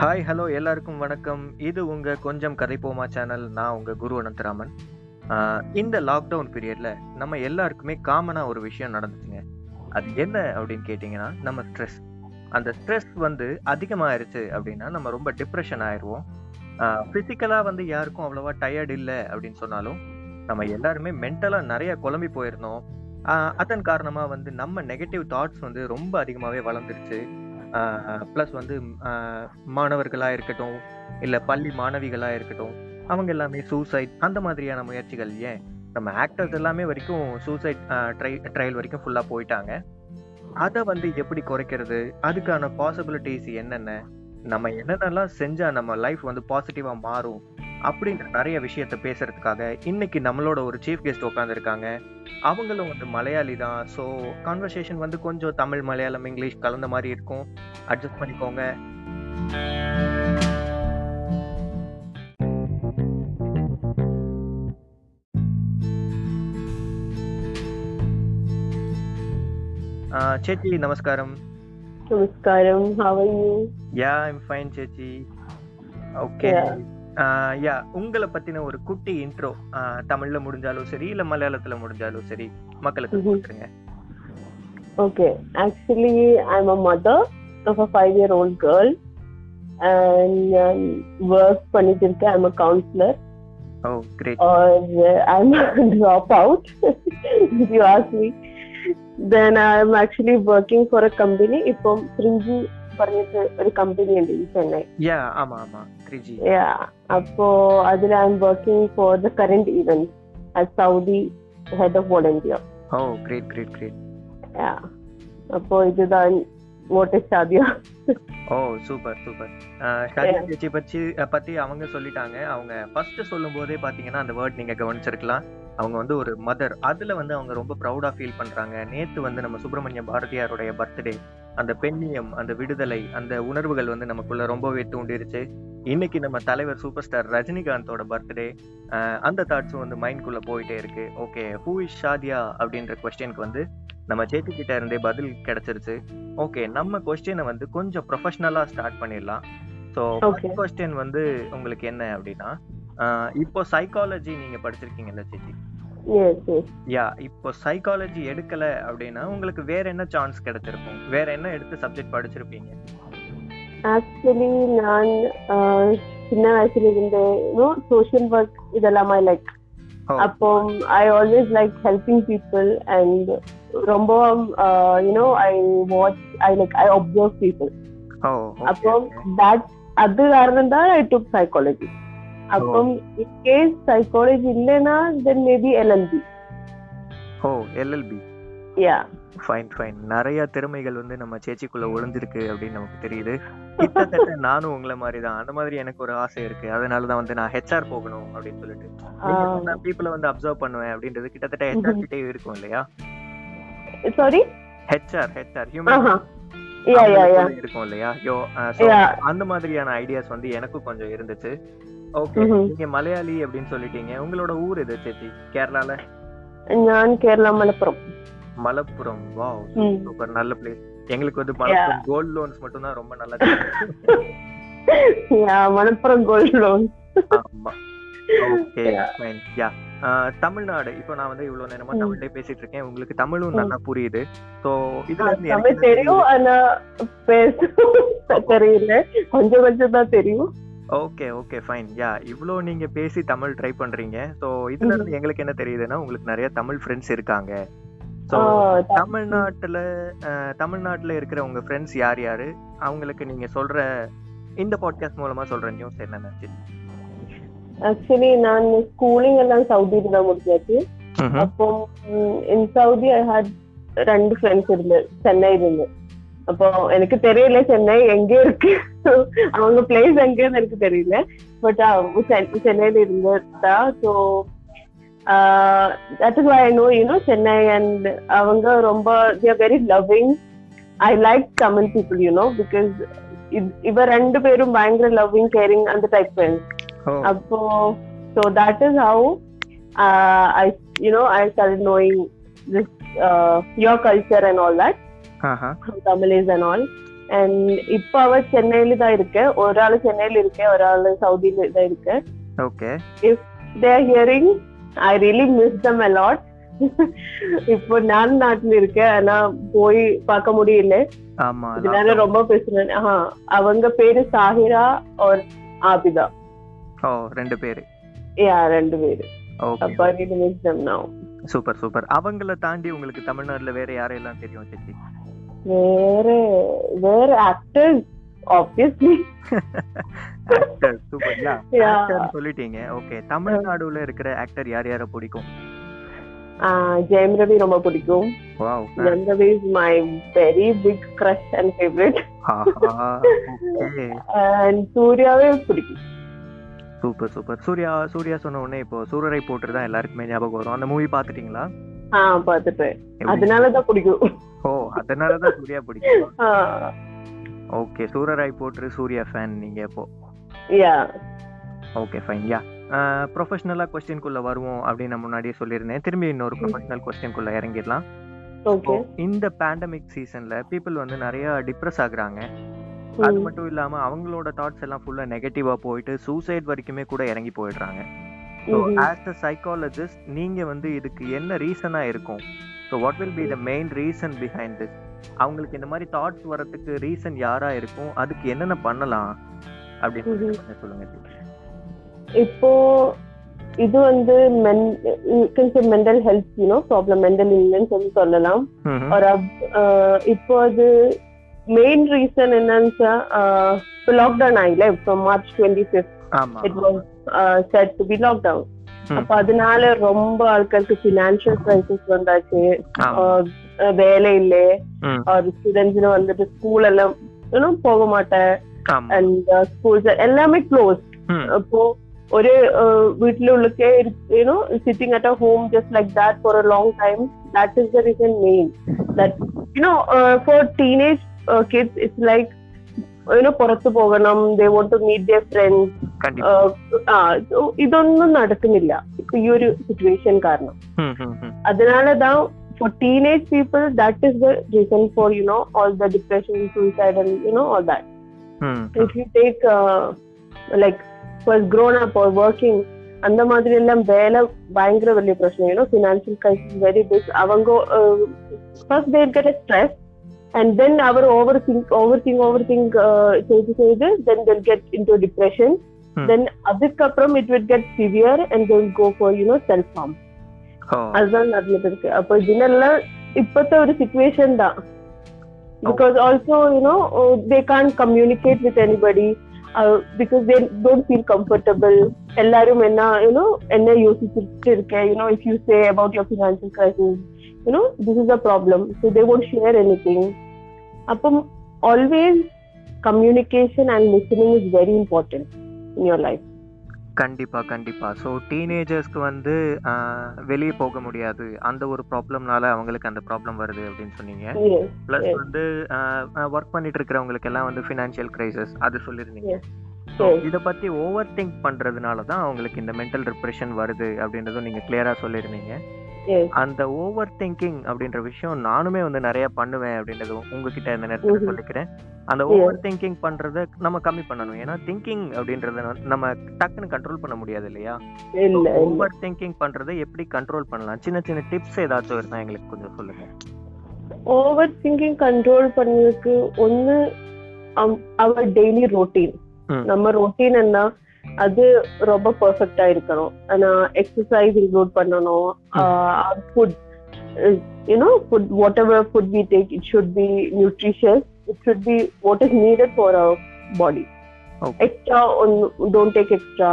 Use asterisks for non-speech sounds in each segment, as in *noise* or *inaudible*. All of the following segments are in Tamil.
ஹாய் ஹலோ எல்லாருக்கும் வணக்கம். இது உங்கள் கொஞ்சம் கதைப்போமா சேனல் நான் உங்கள் குரு அனந்தராமன். இந்த லாக்டவுன் பீரியடில் நம்ம எல்லாருக்குமே காமனாக ஒரு விஷயம் நடந்துச்சுங்க. அது என்ன அப்படின்னு கேட்டிங்கன்னா நம்ம ஸ்ட்ரெஸ் அந்த ஸ்ட்ரெஸ் வந்து அதிகமாகிருச்சு அப்படின்னா நம்ம ரொம்ப டிப்ரெஷன் ஆயிடுவோம் ஃபிசிக்கலாக வந்து யாருக்கும் அவ்வளோவா டயர்ட் இல்லை அப்படின்னு சொன்னாலும் நம்ம எல்லாருமே மென்டலாக நிறைய குழம்பி போயிருந்தோம். அதன் காரணமாக வந்து நம்ம நெகட்டிவ் தாட்ஸ் வந்து ரொம்ப அதிகமாகவே வளர்ந்துருச்சு. ப்ளஸ் வந்து மாணவர்களாக இருக்கட்டும் இல்லை பள்ளி மாணவிகளாக இருக்கட்டும் அவங்க எல்லாமே சூசைட் அந்த மாதிரியான முயற்சிகள் ஏன்? நம்ம ஆக்டர்ஸ் எல்லாமே வரைக்கும் சூசைட் ட்ரை ட்ரையல் வரைக்கும் ஃபுல்லாக போயிட்டாங்க. அதை வந்து எப்படி குறைக்கிறது? அதுக்கான பாசிபிலிட்டிஸ் என்னென்ன? நம்ம என்னென்னலாம் செஞ்சால் நம்ம லைஃப் வந்து பாசிட்டிவாக மாறும்? அப்படின்ற நிறைய விஷயத்த பேசுறதுக்காக இன்னைக்கு நம்மளோட ஒரு சீஃப் கெஸ்ட் உட்காந்துருக்காங்க அவங்களும் வந்து மலையாளி தான். ஸோ கான்வர்சேஷன் வந்து கொஞ்சம் தமிழ் மலையாளம் இங்கிலீஷ் கலந்த மாதிரி இருக்கும். அட்ஜஸ்ட் பண்ணிக்கோங்க. சேச்சி நமஸ்காரம். Namaskaram, how are you? Yeah I'm fine சேச்சி. Okay. Yeah உங்களை பத்தின ஒரு குட்டி இன்ட்ரோ தமிழ்ல முடிஞ்சாலும் சரி இல்ல மலையாளத்துல முடிஞ்சாலும் சரி மக்களுக்கு Mhm. கொடுத்துருங்க Okay, actually, I'm a mother of a five-year-old girl and um, work பண்ணிட்டு இருக்கேன். I'm a counselor oh great or uh, I'm a dropout, if you ask me. Then I'm actually working for a company. இப்போ பிரிஞ்சு പറഞ്ഞിട്ട് ഒരു കമ്പനി ഉണ്ട് ഈ ചെന്നൈ யா ஆமா ஆமா த்ரீ ஜி Yeah, അപ്പോ അതിൽ I am working for the current event as Saudi head of volunteer oh great great great അപ്പോ இதுதான் what is Shadiya oh super super Shadiya சேச்சி பத்தி பத்தி அவங்க சொல்லிட்டாங்க அவங்க ஃபர்ஸ்ட் சொல்லும் போதே பாத்தீங்கன்னா அந்த வேர்ட் நீங்க கவனிச்சிருக்கலாம் அவங்க வந்து ஒரு மதர் அதுல வந்து அவங்க ரொம்ப ப்ரௌடா ஃபீல் பண்றாங்க நேத்து வந்து நம்ம சுப்பிரமணிய பாரதியாருடைய பர்த்டே அந்த பெண்ணியம் அந்த விடுதலை அந்த உணர்வுகள் வந்து நமக்குள்ள ரொம்பவே தூண்டிருச்சு. இன்னைக்கு நம்ம தலைவர் சூப்பர் ஸ்டார் ரஜினிகாந்தோட பர்த்டே அந்த தாட்ஸும் வந்து மைண்ட்குள்ள போயிட்டே இருக்கு. ஓகே ஹூ இஸ் ஷாதியா அப்படின்ற கொஸ்டினுக்கு வந்து நம்ம சேத்தி கிட்ட இருந்தே பதில் கிடைச்சிருச்சு. ஓகே நம்ம கொஸ்டினை வந்து கொஞ்சம் ப்ரொஃபஷனலா ஸ்டார்ட் பண்ணிடலாம். So Okay. கொஸ்டின் வந்து உங்களுக்கு என்ன அப்படின்னா இப்போ சைக்காலஜி நீங்க படிச்சிருக்கீங்கல்ல சேச்சி யா இப்போ சைக்காலஜி எடுக்கல அப்படின்னா உங்களுக்கு வேற என்ன சான்ஸ் கிடைச்சிருக்கும்? வேற என்ன எடுத்து சப்ஜெக்ட் படிச்சிருப்பீங்க? ஆக்சுவலி நான் சின்ன வயசுல இருந்து சோஷியல் ஒர்க் இதெல்லாமா லைக் அப்போ I always like helping people and ரொம்ப you know I watch I like I observe people அப்போ தட் அது காரணம் தான் ஐ டுக் சைக்காலஜி அப்போ கேஸ் சைக்காலஜி இல்லனா then maybe LLB oh LLB yeah fine fine நிறைய திறமைகள் வந்து நம்ம சேச்சிக்குள்ள ஒளிஞ்சிருக்கு அப்படின்னு நமக்கு தெரியுது. கிட்டத்தட்ட *laughs* நானும் உங்களை மாதிரி தான் அந்த மாதிரி எனக்கு ஒரு ஆசை இருக்கு. அதனால தான் வந்து நான் ஹெச்ஆர் போகணும் அப்படின்னு சொல்லிட்டு. நான் பீப்புளை வந்து அப்சர்வ் பண்ணுவேன் அப்படின்றது கிட்டத்தட்ட ஹெச்ஆர் கிட்டே இருக்கும் இல்லையா? சாரி ஹெச்ஆர் ஹெச்ஆர் ஹியூமன் இருக்கும் இல்லையா? யோ அந்த மாதிரியான ஐடியாஸ் வந்து எனக்கும் கொஞ்சம் இருந்துச்சு. ஓகே நீங்க மலையாளி அப்படின்னு சொல்லிட்டீங்க. உங்களோட ஊர் எது சேச்சி கேரளால? நான் கேரளா மலப்புரம். மலப்புரம். Wow super. நல்ல பிளேஸ் எங்களுக்கு வந்து மலப்புரம் கோல்ட் லோன்ஸ் மட்டும் தான் ரொம்ப நல்லது. யா மலப்புரம் கோல்ட் லோன்ஸ் ஆமா. Okay fine yeah Tamil Nadu. இப்போ நான் வந்து இவ்வளவு நேரமா தமிழ்லயே பேசிட்டு இருக்கேன். உங்களுக்கு தமிழும் நல்லா புரியுது. சோ இதுல இருந்து எனக்கு தெரியும் ஆனா பேச தெரியல கொஞ்சம் கொஞ்சம் தான் தெரியும். ஓகே ஓகே ஃபைன் யா இவ்வளோ நீங்க பேசி தமிழ் ட்ரை பண்றீங்க. ஸோ இதுல இருந்து எங்களுக்கு என்ன தெரியுதுன்னா உங்களுக்கு நிறைய தமிழ் ஃப்ரெண்ட்ஸ் இருக்காங்க. ஸோ தமிழ்நாட்டுல தமிழ்நாட்டுல இருக்கிற உங்க ஃப்ரெண்ட்ஸ் யார் யாரு? அவங்களுக்கு நீங்க சொல்ற இந்த பாட்காஸ்ட் மூலமா சொல்ற நியூஸ் என்ன ஆக்சுவலி நான் ஸ்கூலிங் எல்லாம் சவுதியில தான் முடிச்சாச்சு. அப்போ இன் சவுதி ஐ ஹேட் ரெண்டு ஃப்ரெண்ட்ஸ் இருந்து சென்னை இருந்து அப்போ எனக்கு தெரியல சென்னை எங்க இருக்கு? அவங்க பிளேஸ் எங்கன்னு எனக்கு தெரியல. பட் சென்னையில இருந்ததா so that is why I know you know Chennai and அவங்க ரொம்ப they're very loving I like Tamil people you know because இவ ரெண்டு பேரும் பயங்கர லவ்விங் கேரிங் அந்த டைப் ஃப்ரெண்ட்ஸ் அப்போ so that is how uh, I you know I started knowing this uh, your culture is and all. And இப்போ அவ சென்னையில தான் இருக்க. ஒரு ஆள் சென்னையில இருக்க ஒரு ஆள் சவுதியில தான் இருக்க. Okay they are hearing I really miss them a lot இப்போ நான் நாட்டுல இருக்கேன். ஆனா போய் பார்க்க முடியல. இதனால ரொம்ப பேசுறேன். அவங்க பேரு சாஹிரா ஒரு ஆபிதா. ஓ ரெண்டு பேரு. யா ரெண்டு பேரு. அப்ப ரியலி மிஸ் தம் நவ சூப்பர் சூப்பர் அவங்கள தாண்டி உங்களுக்கு தமிழ்நாட்டுல வேற யாரெல்லாம் தெரியும் வேற வேற actor obviously actor super yeah Yeah. Actor சொல்லிட்டீங்க. ஓகே தமிழ்நாடுல இருக்கிற ஆக்டர் யார் யார பிடிக்கும்? ஜெயம் ரவி ரொம்ப பிடிக்கும். Wow Jayam Ravi is my very big crush and favourite and சூர்யாவே பிடிக்கும். சூப்பர் சூப்பர் சூர்யா சூர்யா சொன்ன உடனே இப்போ சூரரை போட்டு தான் எல்லாருக்குமே ஞாபகம் வரும். அந்த மூவி பாத்துட்டீங்களா ஆ பாத்துட்டேன்? அதனாலதான் பிடிக்கும். ஓ அதனாலதான் சூர்யா பிடிக்கும். *laughs* ஓகே சூரராய் போட்டு சூர்யா ஃபேன் நீங்க இப்போ யா ஓகே ஃபைன் யா ப்ரொஃபஷனலா கொஸ்டின்குள்ள வருவோம் அப்படின்னு நான் முன்னாடியே சொல்லியிருந்தேன். திரும்பி இன்னொரு ப்ரொஃபஷனல் கொஸ்டின்குள்ள இறங்கிடலாம். ஓகே இந்த பேண்டமிக் சீசன்ல பீப்புள் வந்து நிறைய டிப்ரெஸ் ஆகுறாங்க. அது மட்டும் இல்லாம அவங்களோட தாட்ஸ் எல்லாம் ஃபுல்லா நெகட்டிவா போயிட்டு சூசைட் வரைக்குமே கூட இறங்கி போயிடுறாங்க. ஸோ ஆஸ் அ சைக்காலஜிஸ்ட் நீங்க வந்து இதுக்கு என்ன ரீசனா இருக்கும்? So what will be the main reason behind this அவங்களுக்கு இந்த மாதிரி தாட்ஸ் வரதுக்கு ரீசன் யாரா இருக்கும்? அதுக்கு என்னென்ன பண்ணலாம்? அப்படின்னு சொல்லுங்க. இப்போ இது வந்து mental health you know problem mental இல்லைன்னு சொல்லி சொல்லலாம். இப்போ அது மெயின் ரீசன் என்னன்னு இப்போ லாக்டவுன் ஆகல இப்போ March twenty fifth it was set to be lockdown. அப்ப அதனால ரொம்ப ஆட்களுக்கு ஃபினான்ஷியல் கிரைசிஸ் வந்தாச்சு ஆமா. ஆஹ் வேலை இல்லை ம். ஒரு ஸ்டூடெண்ட்ஸ் வந்துட்டு ஸ்கூல் எல்லாம் இன்னும் போக மாட்டேன் ஆமா அண்ட் ஸ்கூல்ஸ் எல்லாமே க்ளோஸ் ம். அப்போ ஒரு அஹ், வீட்ல உள்ளக்கே you know sitting at a home just like that for a long time that is the reason main that you know for teenage kids it's like you know പുറത്തു പോകണം they want to meet their friends கண்டிப்பா ഇതൊന്നും നടക്കുന്നില്ല ഇപ്പൊ ഈ ഒരു സിറ്റുവേഷൻ കാരണം ம், ம், ம். அதனாலதான் for teenage people that is the reason for you know all the depression suicide and you know all that ம், if you take uh, like was grown up or working அந்த மாதிரி எல்லாம் வேலை பயங்கர വലിയ பிரச்சனை you know financial crisis very big அவங்க first they get stress and then our overthink overthink overthink செய்து செய்து then they'll get into depression Hmm. Then அதுக்கப்புறம் it will get severe and they'll go for you know self harm oh அதுதான் நடந்துட்டு இருக்கு. அப்போ இதனெல்லாம் இப்பத்த ஒரு சுச்சுவேஷன் தான். Because also you know they can't communicate with anybody because they don't feel comfortable எல்லாரும் என்ன யூனோ என்ன யோசிச்சுட்டு இருக்கேன்? You know if you say about your financial crisis you know this is a problem so they won't share anything அப்போ always communication and listening is very important in your life கண்டிப்பா கண்டிப்பா ஸோ டீனேஜர்ஸ்க்கு வந்து வெளியே போக முடியாது அந்த ஒரு ப்ராப்ளம்னால அவங்களுக்கு அந்த ப்ராப்ளம் வருது அப்படின்னு சொன்னீங்க ப்ளஸ். வந்து ஒர்க் பண்ணிட்டு இருக்கிறவங்களுக்கு எல்லாம் வந்து ஃபினான்ஷியல் கிரைசஸ் அது சொல்லியிருந்தீங்க. ஸோ. இதை பத்தி ஓவர் திங்க் பண்றதுனால தான் அவங்களுக்கு இந்த மென்டல் டிப்ரெஷன் வருது அப்படின்றதும் நீங்க கிளியரா சொல்லியிருந்தீங்க அந்த ஓவர் திங்கிங் அப்படின்ற விஷயம் நானுமே வந்து நிறைய பண்ணுவேன் அப்படின்றது உங்ககிட்ட இந்த நேரத்தில். சொல்லிக்கிறேன். அந்த. ஓவர் திங்கிங் பண்றத நம்ம கம்மி பண்ணணும். ஏன்னா திங்கிங் அப்படின்றத நம்ம டக்குன்னு கண்ட்ரோல் பண்ண முடியாது இல்லையா? இல்ல இல்ல. ஓவர் திங்கிங் பண்றதை எப்படி கண்ட்ரோல் பண்ணலாம்? சின்ன சின்ன டிப்ஸ் ஏதாச்சும் இருந்தா எங்களுக்கு கொஞ்சம் சொல்லுங்க. ஓவர் திங்கிங் கண்ட்ரோல் பண்ணதுக்கு ஒண்ணு அவர் டெய்லி ரொட்டீன். நம்ம ரொட்டீன் என்ன? அது ரொம்ப பெர்ஃபெக்டா இருக்கணும் ஆனா எக்ஸசைஸ் இன்க்ளூட் பண்ணணும் food you know food whatever food we take it should be nutritious it should be what is needed for our body Okay. extra on don't take extra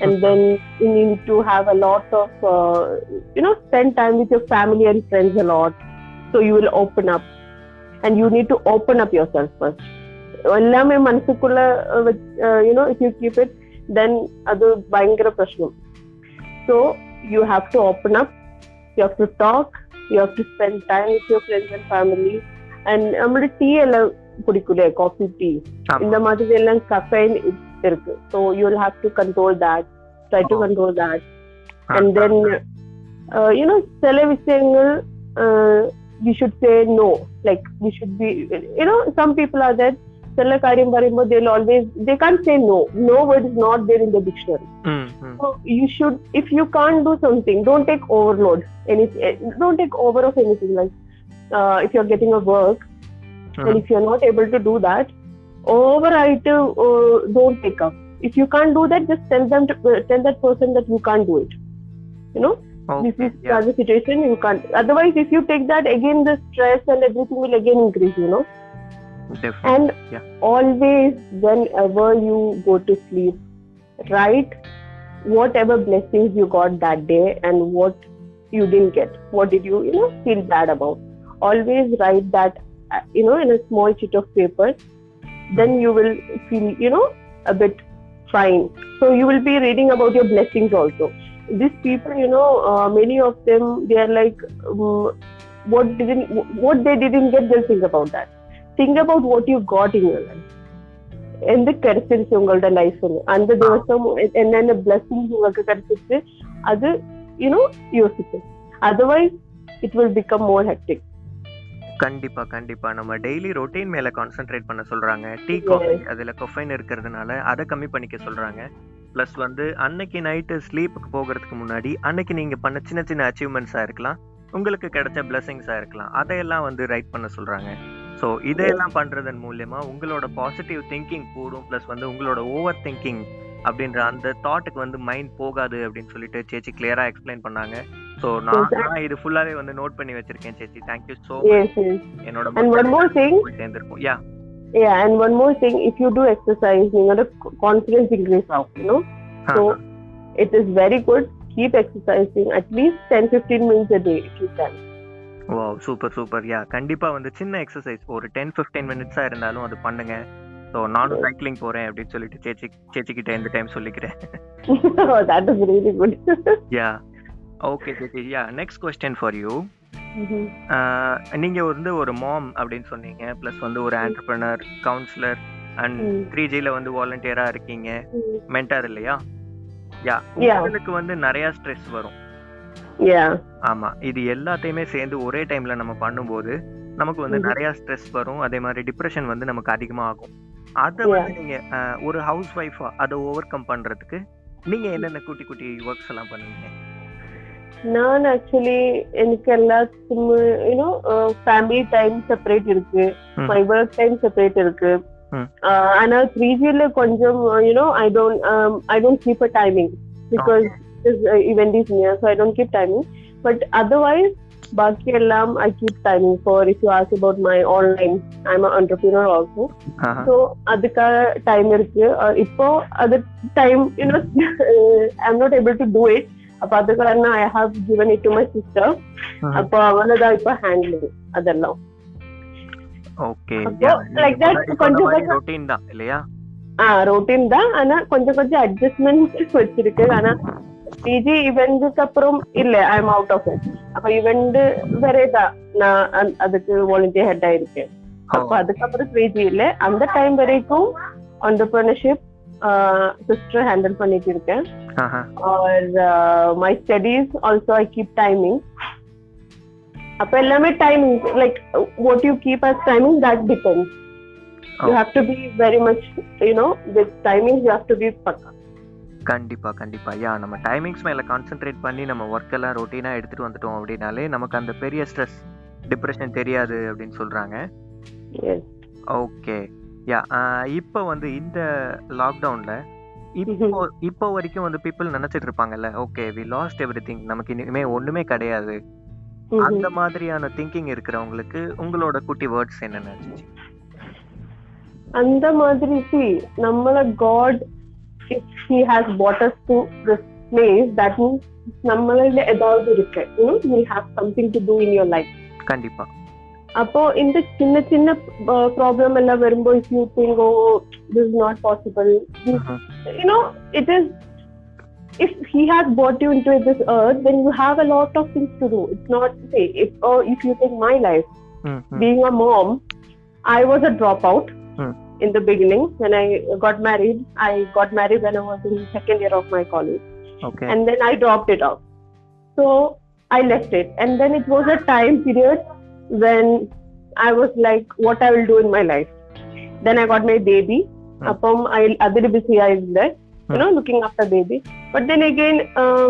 and then you need to have a lot of uh, you know spend time with your family and friends a lot so you will open up and you need to open up yourself first எல்லாமே மனசுக்குள்ள you know if you keep it then அது பயங்கர பிரச்சனை so you have to open up you have to talk you have to spend time with your friends and family and நம்மளோட டீ எல்லாம் குடிக்கலையே காஃபி டீ ஆமா. இந்த மாதிரி எல்லாம் கஃபைன் இருக்கு so you will have to control that try to Oh. Control that and then you know சில விஷயங்கள் we should say no. Like we should be you know some people are there சில காரியம் வரும்போது they'll always they can't say no no word is not there in the dictionary ம் ம் so you should if you can't do something don't take overload any don't take over of anything like uh, if you're getting a work and ம் if you're not able to do that override uh, don't take up if you can't do that just tell them to uh, tell that person that you can't do it you know this okay is the situation you can't otherwise if you take that again the stress and everything will again increase you know Definitely. And yeah. always, whenever you go to sleep, write whatever blessings you got that day and what you didn't get. What did you, you know, feel bad about? Always write that, uh, you know, in a small sheet of paper. Then you will feel, you know, a bit fine. So you will be reading about your blessings also. These people, you know, uh, many of them, they are like, um, what didn't, what they didn't get, they'll think about that think about what you got in your life എന്ത് கிடைச்சிருச்சு உங்களோட லைஃப்ல அந்த ദിവസം என்னென்ன பிளஸிங்ஸ் உங்களுக்கு கிடைச்சிருச்சு அது யூனோ யோசிச்சு otherwise it will become more hectic கண்டிப்பா கண்டிப்பா நம்ம டெய்லி ரொட்டீன் மேல கான்சென்ட்ரேட் பண்ண சொல்றாங்க டீ காஃபி Yes. அதுல கொஃபைன் இருக்கிறதுனால அதை கம்மி பண்ணிக்க சொல்றாங்க ப்ளஸ் வந்து அன்னைக்கு நைட்டு ஸ்லீப்புக்கு போகிறதுக்கு முன்னாடி அன்னைக்கு நீங்க பண்ண சின்ன சின்ன அச்சீவ்மெண்ட்ஸா இருக்கலாம் உங்களுக்கு கிடைச்ச பிளஸிங்ஸா இருக்கலாம் அதையெல்லாம் வந்து ரைட் பண்ண சொல்றாங்க ஸோ இதையெல்லாம் பண்றதன் மூலியமா உங்களோட பாசிட்டிவ் திங்கிங் கூடும் ப்ளஸ் வந்து உங்களோட ஓவர் திங்கிங் அப்படின்ற அந்த தாட்டுக்கு வந்து மைண்ட் போகாது அப்படின்னு சொல்லிட்டு சேச்சி கிளியரா எக்ஸ்பிளைன் பண்ணாங்க. ஸோ நான் இது ஃபுல்லாவே வந்து நோட் பண்ணி வச்சிருக்கேன் சேச்சி. ஸோ எஸ் எஸ் என்னோட And one more thing. சேர்ந்திருக்கும். Yeah Yeah, and one more thing, if you do exercise, your confidence increase out, you know. So it is very good. Keep exercising at least 10-15 minutes a day if you can. Wow super super yeah கண்டிப்பா வந்து சின்ன எக்ஸசைஸ் ஒரு டென் ஃபிஃப்டீன் மினிட்ஸா இருந்தாலும் அது பண்ணுங்க. ஸோ நானும் சைக்கிளிங் போறேன் அப்படின்னு சொல்லிட்டு சேச்சி *laughs* சேச்சி கிட்ட இந்த டைம் சொல்லிக்கிறேன். Yeah okay சேச்சி. Yeah next question for you. நீங்க வந்து ஒரு மாம் அப்படின்னு சொன்னீங்க. ப்ளஸ் வந்து ஒரு entrepreneur counselor and Mm. Three ஜில வந்து வாலண்டியரா இருக்கீங்க. Mm. மென்டார் இல்லையா? யா. உங்களுக்கு வந்து நிறைய ஸ்ட்ரெஸ் வரும். ஆமா இது எல்லாத்தையுமே சேர்ந்து ஒரே டைம்ல நம்ம பண்ணும்போது நமக்கு வந்து. நிறைய ஸ்ட்ரெஸ் வரும். அதே மாதிரி டிப்ரெஷன் வந்து நமக்கு அதிகமா ஆகும் அத வந்து நீங்க ஒரு ஹவுஸ் ஒய்ஃபா அதை ஓவர் கம் பண்றதுக்கு நீங்க என்னென்ன குட்டி குட்டி ஒர்க்ஸ் எல்லாம் பண்ணுவீங்க? நான் ஆக்சுவலி எனக்கு எல்லாத்துக்கும் யூனோ ஃபேமிலி டைம் செப்பரேட் இருக்கு. ம். ஒர்க் டைம் செப்பரேட் இருக்கு. ஆனா த்ரீ ஜில கொஞ்சம் you know I don't I don't keep a timing because event is near so i don't keep timing. But otherwise பாக்கி எல்லாம் i keep timing for if you ask about my online i'm an entrepreneur also. ஆஹா. so அதுக்காக டைம் இருக்கு. Uh, இப்போ அது time you know I'm not able to do it அப்ப அது காரணம் I have given it to my sister. ம். அப்போ அவனதான் இப்ப ஹேண்டில் அதெல்லாம். ஓகே அப்போ, like that, கொஞ்சம் கொஞ்சம் ரொட்டீன் தான் இல்லையா? ஆ ரொட்டீன் தான். ஆனா கொஞ்சம் கொஞ்சம் அட்ஜஸ்ட்மெண்ட் வச்சிருக்கு. ஆனா பிஜி இவெண்ட்க்கு அப்புறம் இல்ல I am out of it அப்ப இவெண்ட் வேறே தான் நான் அந்த- அதுக்கு வாலண்டியர் ஹெட் ஆயிருக்கேன் அப்ப அதுக்கப்புறம் பிஜி இல்ல அந்த டைம் வரைக்கும் ஆண்டர்பிரினர்ஷிப் சிஸ்டர் ஹேண்டில் பண்ணிட்டு இருக்கேன் ஆஹா. Or my studies also I keep timing அப்ப எல்லாமே timing like what you keep as timing that depends you have to be very much you know with timings you have to be paka கண்டிப்பா கண்டிப்பா. யா நம்ம டைமிங்ஸ் மேல கான்சென்ட்ரேட் பண்ணி நம்ம ஒர்க் எல்லாம் ரொட்டீனா எடுத்துட்டு வந்துட்டோம் அப்படின்னாலே நமக்கு அந்த பெரிய ஸ்ட்ரெஸ் டிப்ரெஷன் தெரியாது அப்படின்னு சொல்றாங்க. Yes. ஓகே யா இப்போ வந்து இந்த லாக்டவுன்ல இப்போ *laughs* இப்போ வரைக்கும் வந்து பீப்புள் நினைச்சிட்டு இருப்பாங்கல்ல okay we lost everything நமக்கு இனிமே ஒண்ணுமே கிடையாது. அந்த மாதிரியான திங்கிங் இருக்கிறவங்களுக்கு உங்களோட குட்டி வேர்ட்ஸ் என்னென்ன அந்த மாதிரி நம்மள god if he has brought us to this place that means நம்மள ஏதாவது இருக்கு you know you have something to do in your life கண்டிப்பா அப்போ இந்த சின்ன சின்ன ப்ராப்ளம் எல்லாம் வரும்போது if you think oh this is not possible this Mhm. you know it is if he has brought you into this earth then you have a lot of things to do it's not say if or if you take my life ம், ம். being a mom i was a dropout Hmm. in the beginning when i got married i got married when i was in second year of my college okay and then i dropped it off so i left it and then it was a time period when I was like, what I will do in my life. Then I got my baby. Hmm. അപ്പം അതിൽ ബിസി ആയിരുന്നത് you know looking after baby but then again uh,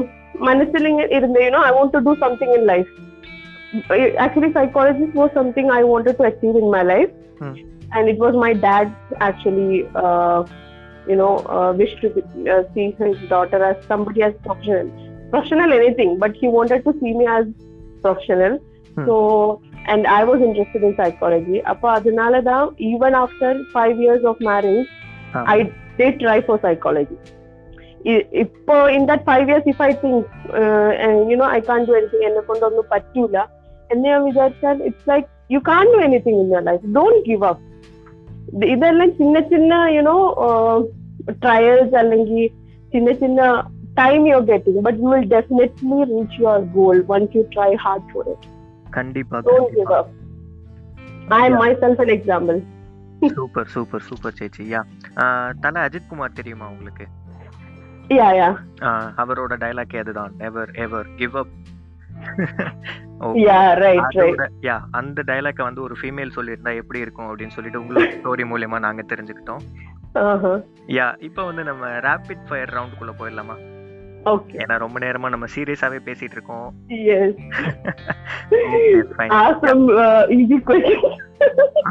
മനസ്സിൽ ഇങ്ങനെ ഇരുന്ന് you know I want to do something in life actually psychologist was something I wanted to achieve in my life Hmm. and it was my dad actually uh, you know uh, wished to uh, see his daughter as somebody as professional professional anything but he wanted to see me as professional hmm. so and i was interested in psychology even after 5 years of marriage huh. i did try for psychology if in that 5 years if i think uh, and you know i can't do anything enne kondu onnu pattula എന്ന് ഞാൻ വിചാരിച്ചാൽ it's like you do do in in life. Life don't give up. ഇതെല്ലാം ചിന്ന ചിന്ന യുനോ ട്രയൽസ് അല്ലെങ്കിൽ ചിന്ന ചിന്ന time you getting but you will definitely reach your goal once you try hard for it கண்டிப்பா ഡോണ്ട് ഗിവ് கண்டிப்பா up I am Yeah. Myself an example super super super சேச்சி யா தல அஜித் குமார் தெரியுமா உங்களுக்கு யா யா ஆஹ் அவரோட டைலாக் அதுதான் never ever give up yeah right right yeah *laughs* அந்த டைலாக்க வந்து ஒரு ஃபீமேல் சொல்லியிருந்தா எப்படி இருக்கும் அப்படின்னு சொல்லிட்டு உங்களோட ஸ்டோரி மூலியமா நாங்க தெரிஞ்சுக்கிட்டோம். யா இப்போ வந்து நம்ம ரேபிட் ஃபயர் ரவுண்டுக்குள்ள போயிடலாமா? ஏன்னா ரொம்ப நேரமா நம்ம சீரியஸாவே பேசிட்டு இருக்கோம். Uh,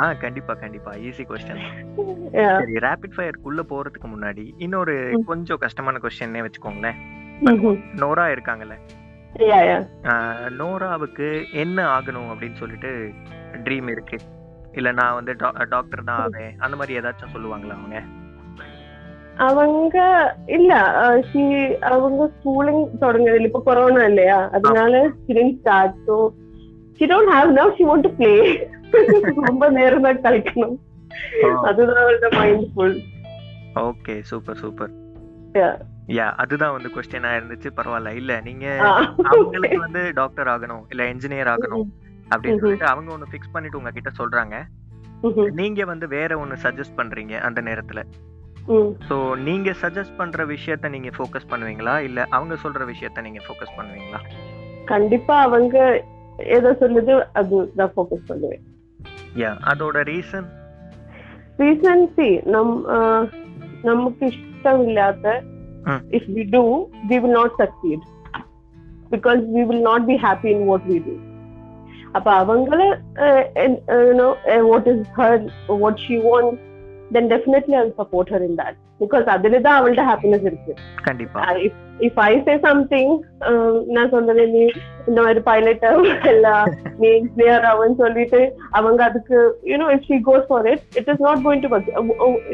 ஆ கண்டிப்பா கண்டிப்பா. ஈஸி கொஸ்டின் சரி ரேபிட் ஃபயர்க்குள்ள போறதுக்கு முன்னாடி இன்னொரு. கொஞ்சம் கஷ்டமான கொஸ்டின்னே வச்சுக்கோங்களேன். நோரா இருக்காங்கல்ல. நோராவுக்கு என்ன ஆகணும் அப்படின்னு சொல்லிட்டு ட்ரீம் இருக்கு. இல்ல நான் வந்து டாக்டர் தான் ஆவேன். அந்த மாதிரி ஏதாச்சும் சொல்லுவாங்களா அவங்க? அவங்க இல்ல ஷி அவங்க ஸ்கூலிங் தொடங்குறதுல இப்ப கொரோனா இல்லையா? அதனால start so she don't have now she want to play ரொம்ப நேரம் தான் கழிக்கணும். அதுதான் mind full okay super super yeah அதுதான் வந்து கொஸ்டினா இருந்துச்சு. பரவாயில்ல இல்ல நீங்க அவங்களுக்கு வந்து டாக்டர் ஆகணும் இல்ல இன்ஜினியர் ஆகணும் அப்படின்னு சொல்லிட்டு அவங்க ஒண்ணு பிக்ஸ் பண்ணிட்டு உங்ககிட்ட சொல்றாங்க. நீங்க வந்து வேற ஒண்ணு சஜஸ்ட் பண்றீங்க அந்த நேரத்துல. சோ நீங்க சஜஸ்ட் பண்ற விஷயத்த நீங்க ஃபோக்கஸ் பண்ணுவீங்களா? இல்ல அவங்க சொல்ற விஷயத்த நீங்க ஃபோக்கஸ் பண்ணுவீங்களா? கண்டிப்பா அவங்க ஏதோ சொல்லுது அது நான் ஃபோக்கஸ் பண்ணுவேன். யா அதோட ரீசன் ரீசன் சி நம் நமக்கு இஷ்டம் இல்லாத ഉം. If we do we will not succeed because we will not be happy in what we do അപ്പൊ അവങ്ങള് what is her what she want then definitely I'll support her in that because அதுலதான் அவளோட ஹாப்பினஸ் இருக்கு கண்டிப்பா இஃப் ஐ சே சம்திங் நான் சொன்னது நீ இந்த மாதிரி பைலட் எல்லாம் நீ இன்ஜினியர் ஆகுன்னு சொல்லிட்டு அவங்க அதுக்கு you know if she goes for it it is not going to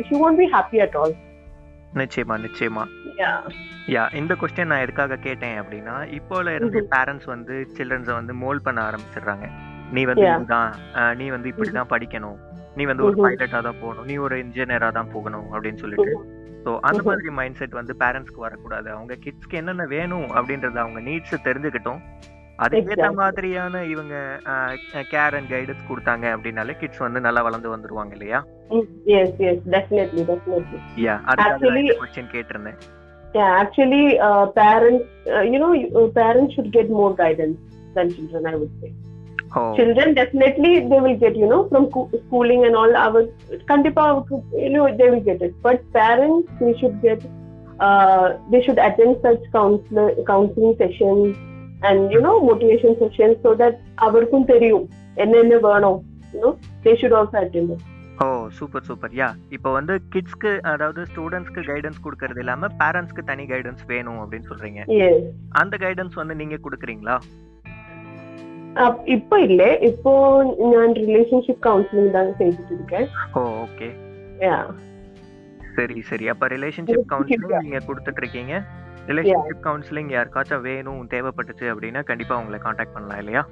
she won't be happy at all நிச்சயமா நிச்சயமா. யா இந்த கொஸ்டின் நான் எதுக்காக கேட்டேன் அப்படின்னா இப்போல இருந்து. பேரண்ட்ஸ் வந்து சில்ட்ரன்ஸை வந்து மோல்ட் பண்ண ஆரம்பிச்சிடுறாங்க. நீ வந்து. இதுதான் நீ வந்து இப்படிதான் படிக்கணும். நீ வந்து ஒரு. பைலட்டா தான் போகணும். நீ ஒரு இன்ஜினியரா தான் போகணும் அப்படின்னு சொல்லிட்டு. ஸோ அந்த. மாதிரி மைண்ட் செட் வந்து பேரண்ட்ஸ்க்கு வரக்கூடாது. அவங்க கிட்ஸ்க்கு என்னென்ன வேணும் அப்படின்றத அவங்க நீட்ஸ் தெரிஞ்சுக்கிட்டோம். அதுக்கேற்ற Exactly. மாதிரியான இவங்க கேர் அண்ட் கைடன்ஸ் கொடுத்தாங்க அப்படின்னாலே கிட்ஸ் வந்து நல்லா வளர்ந்து வந்துருவாங்க இல்லையா yes yes definitely definitely yeah அதுக்காக Actually- கொஸ்டின் கேட்டிருந்தேன் Yeah, actually, uh, parents, uh, you know, uh, parents should get more guidance than children, I would say. Oh Children definitely they will get, you know, from co- schooling and all. Our kandipa, you know, they will get it. But parents, they should get, uh, they should attend such counselor counseling sessions and you know motivation sessions so that அവർக்கும் தெரியும் என்னென்ன வேணும் they should also attend it. Oh super super yeah இப்போ வந்து கிட்ஸ்க்கு அதாவது ஸ்டூடெண்ட்ஸ்க்கு கைடன்ஸ் கொடுக்கறது இல்லாம பேரண்ட்ஸ்க்கு தனி கைடன்ஸ் வேணும் அப்படின்னு சொல்றீங்க. Yes. அந்த கைடன்ஸ் வந்து நீங்க கொடுக்குறீங்களா? இப்போ இல்ல. இப்போ நான் ரிலேஷன்ஷிப் கவுன்சிலிங் தான் செய்துட்டு இருக்கேன். Oh okay Yeah. சரி சரி. அப்ப ரிலேஷன்ஷிப் கவுன்சிலிங் நீங்க கொடுத்துட்டு இருக்கீங்க. ரிலேஷன்ஷிப் கவுன்சிலிங் யாருக்காச்சும் வேணும் தேவைப்பட்டுச்சு அப்படின்னா கண்டிப்பா உங்களை காண்டாக்ட் பண்ணலாம் இல்லையா.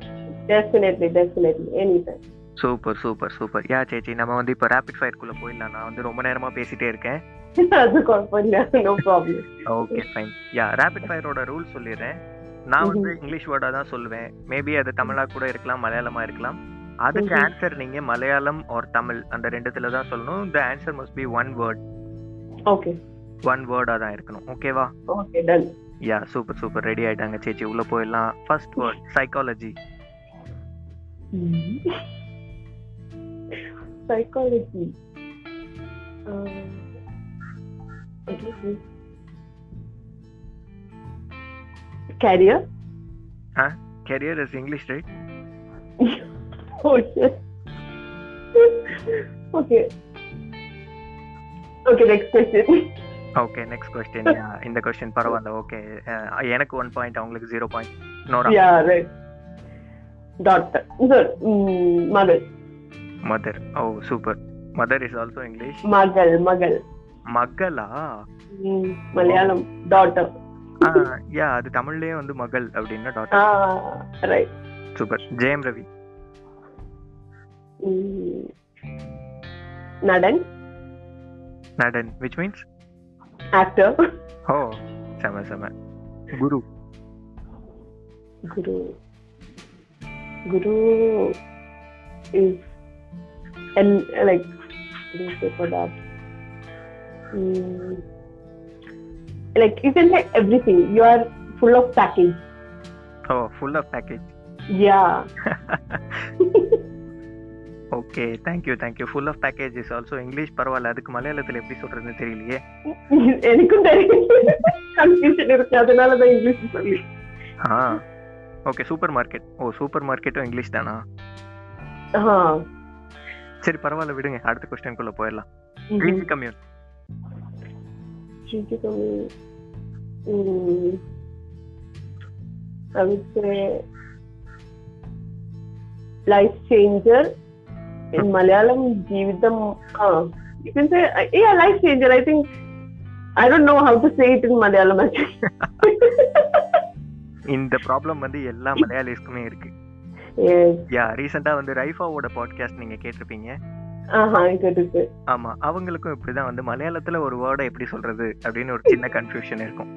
சூப்பர் சூப்பர் சூப்பர் யா சேச்சி நம்ம வந்து இப்போ ரேபிட் ஃபயர்க்குள்ள போயிடலாம். நான் வந்து ரொம்ப நேரமா பேசிட்டே இருக்கேன். *laughs* அது குழப்பம் இல்ல. No problem okay fine yeah rapid ஃபயரோட rule சொல்லிடுறேன். நான் வந்து இங்கிலீஷ் வேர்டா தான் சொல்லுவேன். மேபி அது தமிழா கூட இருக்கலாம் மலையாளமா இருக்கலாம். அதுக்கு. ஆன்சர் நீங்க மலையாளம் ஆர் தமிழ் அந்த ரெண்டுத்துல தான் சொல்லணும். இந்த answer must be one word okay one வேர்டா தான் இருக்கணும் ஓகேவா okay done yeah super super ready ஆயிட்டாங்க சேச்சி உள்ள போயிடலாம் first word psychology. Uh, what is this? Career? Career is English, right? oh shit. okay. Okay, next question. Okay next question இந்த கொஸ்டின் பரவாயில்ல. ஓகே எனக்கு ஒன் பாயிண்ட் அவங்களுக்கு zero point Nora. Mother oh super mother is also English Magal, Magal. மகளா Mm, Malayalam. Daughter. யா அது தமிழ்லயே வந்து மகள் அப்படின்னா daughter right. Super Jayam Ravi Nadan. நடன். Which means Actor. Oh, sama-sama. Guru. Guru. Guru is and like for that. Mm, like you can say everything. You are full of package. Oh, full of package. Yeah. *laughs* Okay thank you thank you full of package is also English பரவாயில்ல. அதுக்கு மலையாளத்தில் எப்படி சொல்றதுன்னு தெரியலையே. *laughs* எனக்கும் தெரியும் கன்ஃபியூஷன் இருக்கு. அதனால தான் இங்கிலீஷ் சொல்லி. ஆ okay super market oh super மார்க்கெட்டும் இங்கிலீஷ் தானா? ஆ. சரி பரவாயில்ல விடுங்க. அடுத்த கொஸ்டின்குள்ள போயிடலாம். Green commune Basically, mm, I would say life changer. In Malayalam, Jeevitam, uh, you can say, yeah, life changer. I think, I don't know how to say it in Malayalam actually. *laughs* இந்த ப்ராப்ளம் வந்து எல்லா மலையாளிஸ்க்குமே இருக்கு. யா ரீசெண்டா வந்து ரைஃபாவோட பாட்காஸ்ட் நீங்க கேட்டிருப்பீங்க ஆமா அவங்களுக்கும் இப்படிதான் வந்து மலையாளத்துல ஒரு வேர்டை எப்படி சொல்றது அப்படின்னு ஒரு சின்ன கன்ஃபியூஷன் இருக்கும்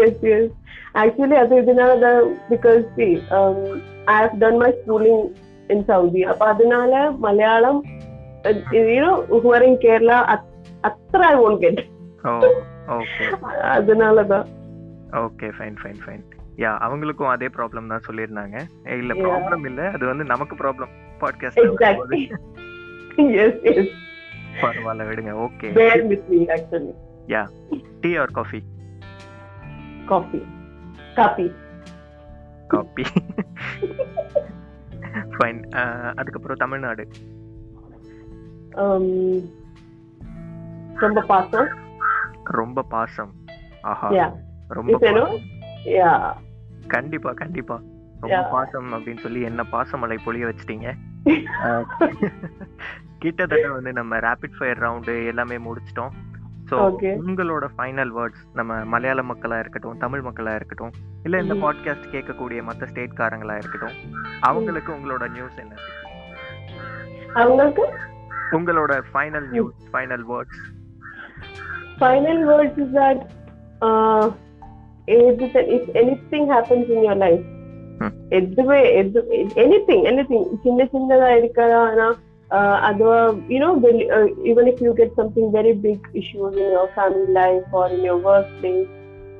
எஸ் எஸ் ஆக்சுவலி அது இதனால தான் because I have done my schooling in Saudi அப்ப அதனால மலையாளம் யூனோ கேரளா அത്ര I won't get oh okay அதனால தான் okay fine fine fine yeah அவங்களுக்கும் அதே ப்ராப்ளம் தான் சொல்லியிருந்தாங்க ஏ, இல்ல. ப்ராப்ளம் இல்ல அது வந்து நமக்கு problem podcast exactly yes yes பரவாயில்ல விடுங்க okay bear with me actually tea or coffee coffee coffee coffee fine அதுக்கப்புறம் தமிழ்நாடு. ரொம்ப பாசம். ரொம்ப பாசம். ஆஹா. ரொம்ப கண்டிப்பா கண்டிப்பா. ரொம்ப. பாசம் அப்படின்னு சொல்லி என்ன பாசமலை பொழிய வச்சிட்டீங்க? *laughs* *laughs* கிட்டத்தட்ட வந்து நம்ம ரேபிட் ஃபயர் ரவுண்டு எல்லாமே முடிச்சிட்டோம். ஸோ. உங்களோட ஃபைனல் வேர்ட்ஸ் நம்ம மலையாள மக்களா இருக்கட்டும் தமிழ் மக்களா இருக்கட்டும் இல்ல இந்த. பாட்காஸ்ட் கேட்கக்கூடிய மற்ற ஸ்டேட்காரங்களா இருக்கட்டும் அவங்களுக்கு உங்களோட நியூஸ் என்ன அவங்களுக்கு உங்களோட final news final words final words is that uh, if anything happens in your life Hmm. எதுவே எது anything anything சின்ன சின்னதா uh, other, you know, uh, even if you get something very big issues in your family life or in your workplace,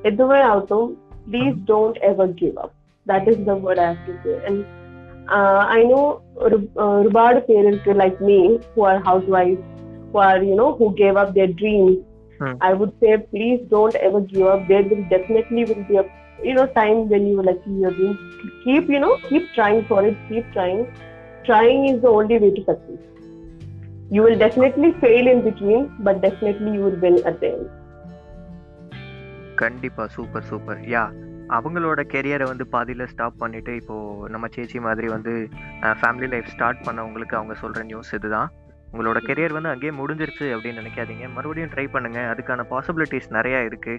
edwina please mm-hmm. don't ever give up that is the word i have to say and uh, i know uh ഒരുപാട് parents parents like me who are housewives, who are you know, who gave up their dreams. Hmm. I would say, please don't ever give up. There will definitely will be a you know time when you will achieve your dreams. Keep you know keep trying for it. Keep trying. Trying is the only way to succeed. You will definitely fail in between, but definitely you will win at the end. கண்டிப்பா சூப்பர் சூப்பர் யா அவங்களோட கெரியரை வந்து பாதியில ஸ்டாப் பண்ணிட்டு இப்போ நம்ம சேச்சி மாதிரி வந்து ஃபேமிலி லைஃப் ஸ்டார்ட் பண்ணவங்களுக்கு அவங்க சொல்ற நியூஸ் இதுதான். உங்களோட கெரியர் வந்து அங்கேயே முடிஞ்சிருச்சு அப்படின்னு நினைக்காதீங்க. மறுபடியும் ட்ரை பண்ணுங்க. அதுக்கான பாசிபிலிட்டிஸ் நிறைய இருக்கு.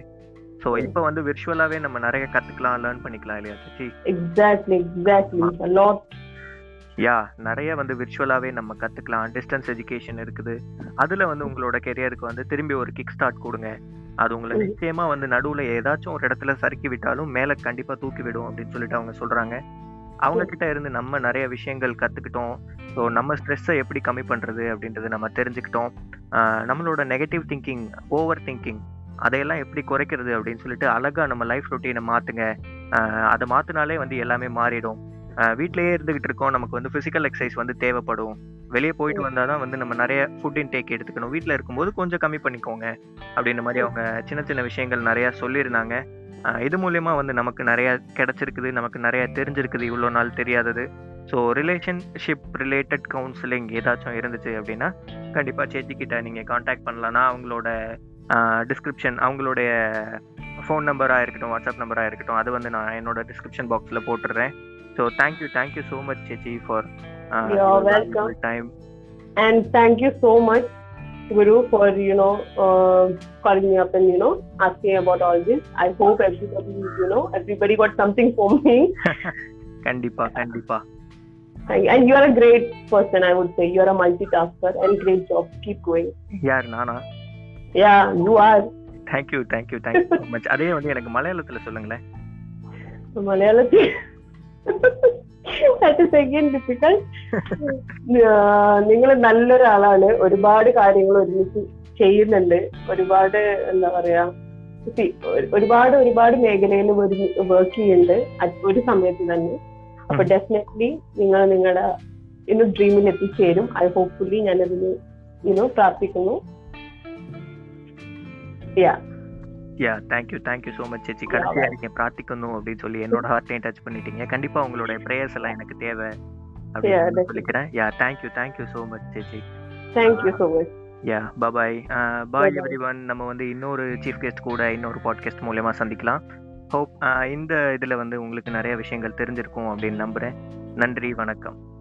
ஸோ இப்போ வந்து விர்ச்சுவலாவே நம்ம நிறைய கத்துக்கலாம் லேர்ன் பண்ணிக்கலாம் இல்லையா சேச்சி? Exactly, exactly. யா நிறைய வந்து விர்ச்சுவலாவே நம்ம கத்துக்கலாம். டிஸ்டன்ஸ் எஜுகேஷன் இருக்குது. அதுல வந்து உங்களோட கெரியருக்கு வந்து திரும்பி ஒரு கிக் ஸ்டார்ட் கொடுங்க. அது உங்களை ம். நிச்சயமா வந்து நடுவுல ஏதாச்சும் ஒரு இடத்துல சறுக்கி விட்டாலும் மேல கண்டிப்பா தூக்கி விடும் அப்படின்னு சொல்லிட்டு அவங்க சொல்றாங்க. அவங்க கிட்ட இருந்து நம்ம நிறைய விஷயங்கள் கத்துக்கிட்டோம். ஸோ நம்ம ஸ்ட்ரெஸ்ஸை எப்படி கம்மி பண்றது அப்படின்றத நம்ம தெரிஞ்சுக்கிட்டோம். நம்மளோட நெகட்டிவ் திங்கிங் ஓவர் திங்கிங் அதையெல்லாம் எப்படி குறைக்கிறது அப்படின்னு சொல்லிட்டு அழகா நம்ம லைஃப் ரொட்டீனை மாத்துங்க. ஆஹ் அதை மாத்தினாலே வந்து எல்லாமே மாறிடும். வீட்டிலேயே இருந்துகிட்டு இருக்கோம். நமக்கு வந்து ஃபிசிக்கல் எக்ஸசைஸ் வந்து தேவைப்படும். வெளியே போயிட்டு வந்தால் தான் வந்து நம்ம நிறைய ஃபுட் இன்டேக் எடுத்துக்கணும். வீட்டில் இருக்கும்போது கொஞ்சம் கம்மி பண்ணிக்கோங்க. அப்படின்ற மாதிரி அவங்க சின்ன சின்ன விஷயங்கள் நிறையா சொல்லியிருந்தாங்க. இது மூலயமா வந்து நமக்கு நிறைய கிடைச்சிருக்குது. நமக்கு நிறைய தெரிஞ்சிருக்குது. இவ்வளோ நாள் தெரியாதது. ஸோ ரிலேஷன்ஷிப் ரிலேட்டட் கவுன்சிலிங் ஏதாச்சும் இருந்துச்சு அப்படின்னா கண்டிப்பாக சேச்சி கிட்ட நீங்கள் காண்டாக்ட் பண்ணலாம். நான் அவங்களோட டிஸ்கிரிப்ஷன் அவங்களுடைய ஃபோன் நம்பராக இருக்கட்டும் வாட்ஸ்அப் நம்பராக இருக்கட்டும் அது வந்து நான் என்னோட டிஸ்கிரிப்ஷன் பாக்ஸில் போட்டுடுறேன். So thank you, thank you so much, Chechi, for uh, your welcome. time. And thank you so much, Guru, for you know uh, calling me up and you know asking about all this. I hope everybody you know everybody got something for me. *laughs* Kandipa, Kandipa. And you are a great person, I would say. You are a multitasker and great job. Keep going. Yeah, Nana. Yeah, you are. Thank you, thank you, thank you so much. அதே வந்து எனக்கு மலையாளத்துல Malayalam. Malayalam. That is again difficult. *laughs* നിങ്ങൾ നല്ലൊരാളാണ്. ഒരുപാട് കാര്യങ്ങൾ ഒരുമിച്ച് ചെയ്യുന്നുണ്ട്. ഒരുപാട് എന്താ പറയാ ഒരുപാട് ഒരുപാട് മേഖലയിൽ വർക്ക് ചെയ്യുന്നുണ്ട്. ഒരു സമയത്ത് തന്നെ. അപ്പൊ. ഡെഫിനറ്റ്ലി നിങ്ങൾ നിങ്ങളുടെ ഇന്ന് ഡ്രീമിൽ എത്തിച്ചേരും. ഐ ഹോപ്പ്ഫുള്ളി ഞാനതിന് യുനോ പ്രാർത്ഥിക്കുന്നു. Yeah yeah thank you thank you so much சேச்சி கடைசியாக நீங்கள் பிரார்த்திக்கணும் அப்படின்னு சொல்லி என்னோட ஹார்ட்டையும் டச் பண்ணிட்டீங்க. கண்டிப்பாக உங்களுடைய ப்ரேயர்ஸ் எல்லாம் எனக்கு தேவை அப்படின்னு சொல்லிக்கிறேன். Yeah thank you thank you so much சேச்சி thank you so much yeah bye bye everyone நம்ம வந்து இன்னொரு சீஃப் கெஸ்ட் கூட இன்னொரு பாட்காஸ்ட் மூலயமா சந்திக்கலாம். ஹோப் uh, இந்த இதில் வந்து உங்களுக்கு நிறைய விஷயங்கள் தெரிஞ்சிருக்கும் அப்படின்னு நம்புகிறேன் நன்றி வணக்கம்.